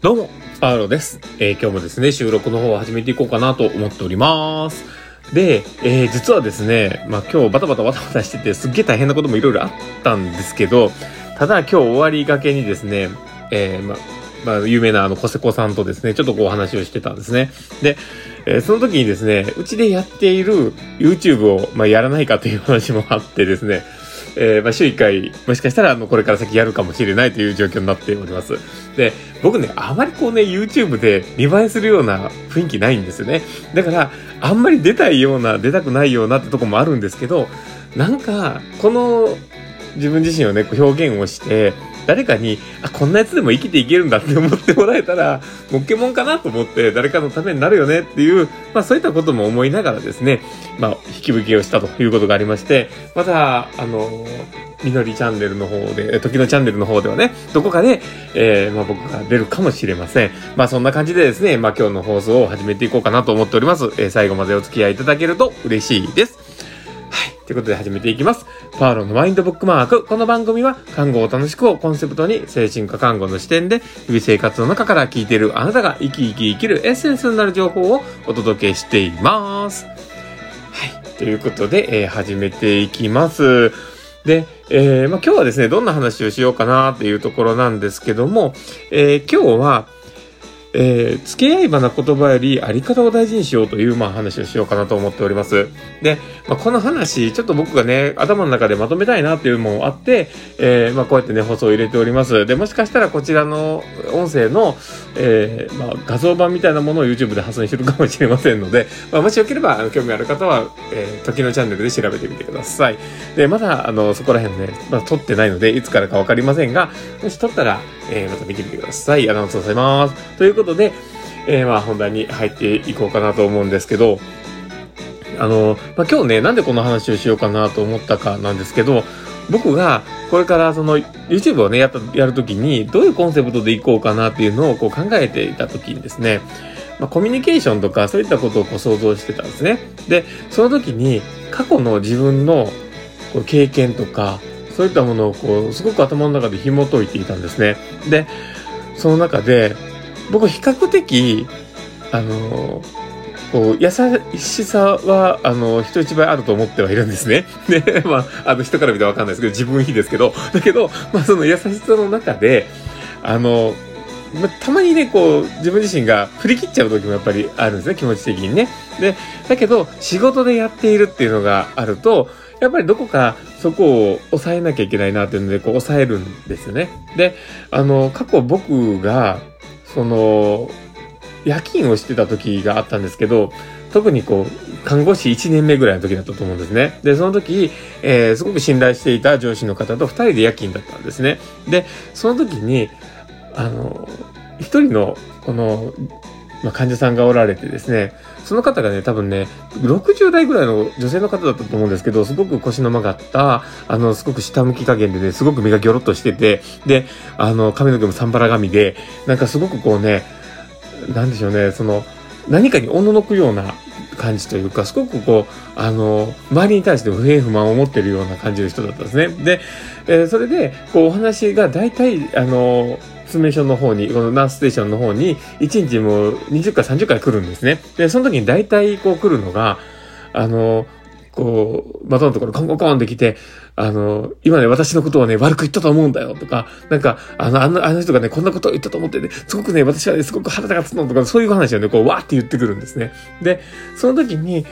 どうも、パーロです。えー、今日もですね、収録の方を始めていこうかなと思っております。で、えー、実はですね、まあ今日バタバタバタバタしてて、すっげえ大変なこともいろいろあったんですけど、ただ今日終わりがけにですね、えー、まあ、まあ、有名なあの、コセコさんとですね、ちょっとこう話をしてたんですね。で、えー、その時にですね、うちでやっている YouTube を、まあ、やらないかという話もあってですね、えー、まあ、週1回、もしかしたら、あの、これから先やるかもしれないという状況になっております。で、僕ね、あまりこうね、YouTube で見栄えするような雰囲気ないんですよね。だから、あんまり出たいような、出たくないようなってとこもあるんですけど、なんか、この、自分自身をね、表現をして、誰かに、あ、こんなやつでも生きていけるんだって思ってもらえたら、もっけもんかなと思って、誰かのためになるよねっていう、まあそういったことも思いながらですね、まあ、引き受けをしたということがありまして、また、あのみのりチャンネルの方で、時のチャンネルの方ではね、どこかで、えー、まあ僕が出るかもしれません。まあそんな感じでですね、まあ今日の放送を始めていこうかなと思っております。えー、最後までお付き合いいただけると嬉しいです。はいということで始めていきます。パーロのマインドブックマーク。この番組は、看護を楽しくをコンセプトに、精神科看護の視点で、日々生活の中から聞いているあなたが生き生き生きるエッセンスになる情報をお届けしています。はい。ということで、えー、始めていきます。で、えー、まあ、今日はですね、どんな話をしようかなっていうところなんですけども、えー、今日は、えー、付き合い場な言葉よりあり方を大事にしようという、まあ、話をしようかなと思っております。で、まあ、この話、ちょっと僕がね、頭の中でまとめたいなっていうのもあって、えー、まあ、こうやってね、放送を入れております。で、もしかしたらこちらの音声の、えー、まあ、画像版みたいなものを YouTube で発信してるかもしれませんので、まあ、もしよければ、興味ある方は、えー、時のチャンネルで調べてみてください。で、まだ、あの、そこら辺ね、まあ、撮ってないので、いつからかわかりませんが、もし撮ったら、えー、また見てみてください。アナウンスをされます。ということで、えー、まあ本題に入っていこうかなと思うんですけど、あの、まあ、今日ね、なんでこの話をしようかなと思ったかなんですけど、僕がこれからその YouTube をね、やった、やるときにどういうコンセプトでいこうかなっていうのをこう考えていたときにですね、まあ、コミュニケーションとかそういったことをこう想像してたんですね。で、その時に過去の自分のこう経験とか、そういったものをこう、すごく頭の中で紐解いていたんですね。で、その中で、僕比較的、あの、こう、優しさは、あの、人一倍あると思ってはいるんですね。で、まあ、あの、人から見てわかんないですけど、自分非ですけど、だけど、まあ、その優しさの中で、あの、ま、たまにね、こう、自分自身が振り切っちゃう時もやっぱりあるんですね、気持ち的にね。で、だけど、仕事でやっているっていうのがあると、やっぱりどこかそこを抑えなきゃいけないなっていうので、こう抑えるんですよね。で、あの、過去僕が、その、夜勤をしてた時があったんですけど、特にこう、看護師1年目ぐらいの時だったと思うんですね。で、その時、えー、すごく信頼していた上司の方と2人で夜勤だったんですね。で、その時に、あの、一人の、この、まあ、患者さんがおられてですね、その方がね、多分ね、60代ぐらいの女性の方だったと思うんですけど、すごく腰の曲がった、あの、すごく下向き加減でね、すごく目がギョロッとしてて、で、あの、髪の毛もサンバラ髪で、なんかすごくこうね、なんでしょうね、その、何かにおののくような感じというか、すごくこう、あの、周りに対して不平不満を持ってるような感じの人だったんですね。で、えー、それで、こう、お話が大体、あの、詰め所の方に、このナースステーションの方に、1日もう20回、30回来るんですね。で、その時に大体こう来るのが、あの、こう、窓のところコンコンコンって来て、あの、今ね、私のことをね、悪く言ったと思うんだよとか、なんか、あの、あの、あの人がね、こんなことを言ったと思ってね、すごくね、私はね、すごく腹が立つのとか、そういう話をね、こう、わーって言ってくるんですね。で、その時に、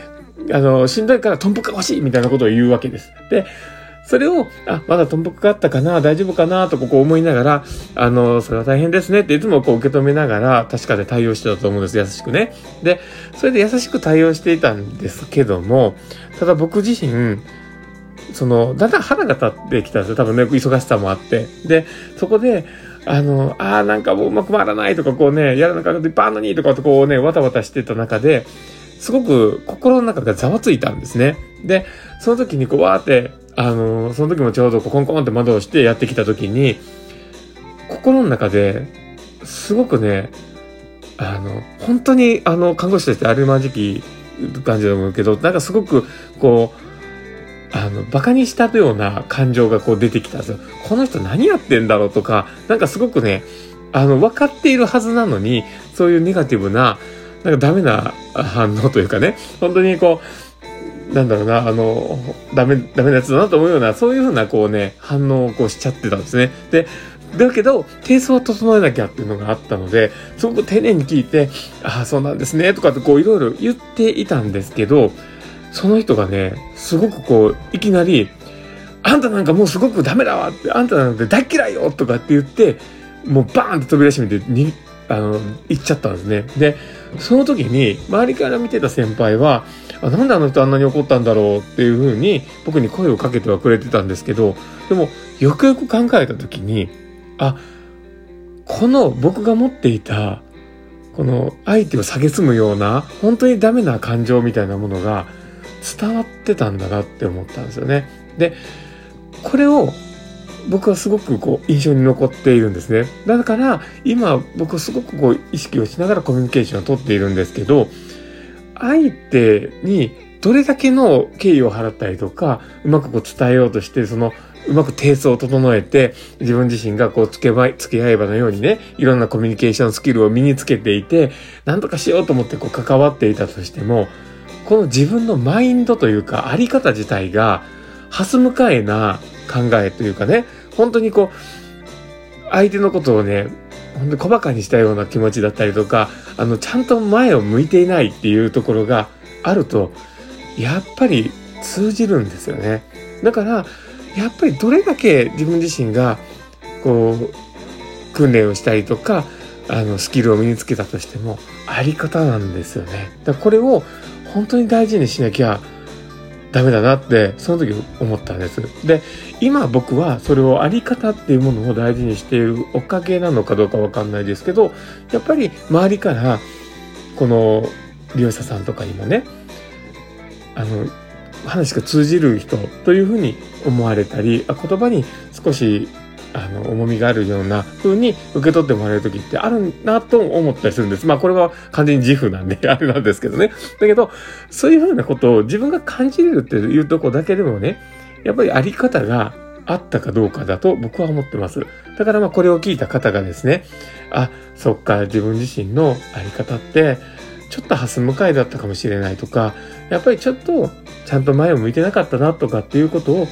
あの、しんどいからトンボが欲しいみたいなことを言うわけです。で、それを、あ、まだトンボがあったかな大丈夫かなとこう思いながら、あの、それは大変ですねっていつもこう受け止めながら、確かで対応してたと思うんです。優しくね。で、それで優しく対応していたんですけども、ただ僕自身、その、だんだん腹が立ってきたんですよ。多分ね、忙しさもあって。で、そこで、あの、ああ、なんかもううまく回らないとか、こうね、やらなかったいっぱいあるのにとかとこうね、わたわたしてた中で、すごく心の中がざわついたんですね。で、その時にこう、わーって、あの、その時もちょうどコンコンって窓をしてやってきた時に、心の中ですごくね、あの、本当にあの、看護師としてあるまじき感じだと思うけど、なんかすごく、こう、あの、馬鹿にしたような感情がこう出てきたんですよ。この人何やってんだろうとか、なんかすごくね、あの、分かっているはずなのに、そういうネガティブな、なんかダメな反応というかね、本当にこう、なんだろうな、あの、ダメ、ダメなやつだなと思うような、そういうふうなこうね、反応をこうしちゃってたんですね。で、だけど、低層は整えなきゃっていうのがあったので、すごく丁寧に聞いて、ああ、そうなんですね、とかってこういろいろ言っていたんですけど、その人がね、すごくこう、いきなり、あんたなんかもうすごくダメだわって、あんたなんて大嫌いよとかって言って、もうバーンって飛び出してみて、あの、行っちゃったんですね。で、その時に、周りから見てた先輩は、あなんであの人あんなに怒ったんだろうっていうふうに、僕に声をかけてはくれてたんですけど、でも、よくよく考えた時に、あ、この僕が持っていた、この相手を蔑むような、本当にダメな感情みたいなものが伝わってたんだなって思ったんですよね。で、これを僕はすごくこう印象に残っているんですね。だから今僕はすごくこう意識をしながらコミュニケーションをとっているんですけど、相手にどれだけの敬意を払ったりとか、うまくこう伝えようとして、そのうまく低層を整えて、自分自身がこう、付けば、付き合えばのようにね、いろんなコミュニケーションスキルを身につけていて、なんとかしようと思ってこう、関わっていたとしても、この自分のマインドというか、あり方自体が、はす向かえな考えというかね、本当にこう、相手のことをね、本当に小馬鹿にしたような気持ちだったりとか、あの、ちゃんと前を向いていないっていうところがあると、やっぱり通じるんですよね。だから、やっぱりどれだけ自分自身がこう訓練をしたりとかあのスキルを身につけたとしてもあり方なんですよね。だこれを本当に大事にしなきゃダメだなってその時思ったんです。で今僕はそれをあり方っていうものを大事にしているおかげなのかどうかわかんないですけどやっぱり周りからこの利用者さんとかにもねあの話が通じる人というふうに思われたり、あ言葉に少しあの、重みがあるような風に受け取ってもらえる時ってあるなと思ったりするんです。まあこれは完全に自負なんで、あれなんですけどね。だけど、そういう風なことを自分が感じれるっていうとこだけでもね、やっぱりあり方があったかどうかだと僕は思ってます。だからまあこれを聞いた方がですね、あ、そっか、自分自身のあり方って、ちょっとハス向かいだったかもしれないとか、やっぱりちょっとちゃんと前を向いてなかったなとかっていうことを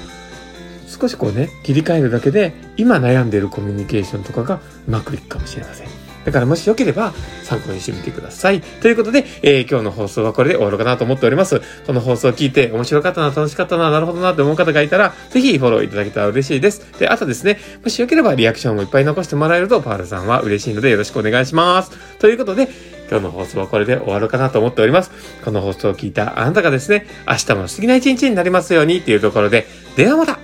少しこうね、切り替えるだけで、今悩んでいるコミュニケーションとかがうまくいくかもしれません。だからもしよければ参考にしてみてください。ということで、えー、今日の放送はこれで終わろうかなと思っております。この放送を聞いて面白かったな、楽しかったな、なるほどなって思う方がいたら、ぜひフォローいただけたら嬉しいです。で、あとですね、もしよければリアクションもいっぱい残してもらえると、パールさんは嬉しいのでよろしくお願いします。ということで、今日の放送はこれで終わるかなと思っております。この放送を聞いたあなたがですね、明日も素敵な一日になりますようにっていうところで、ではまた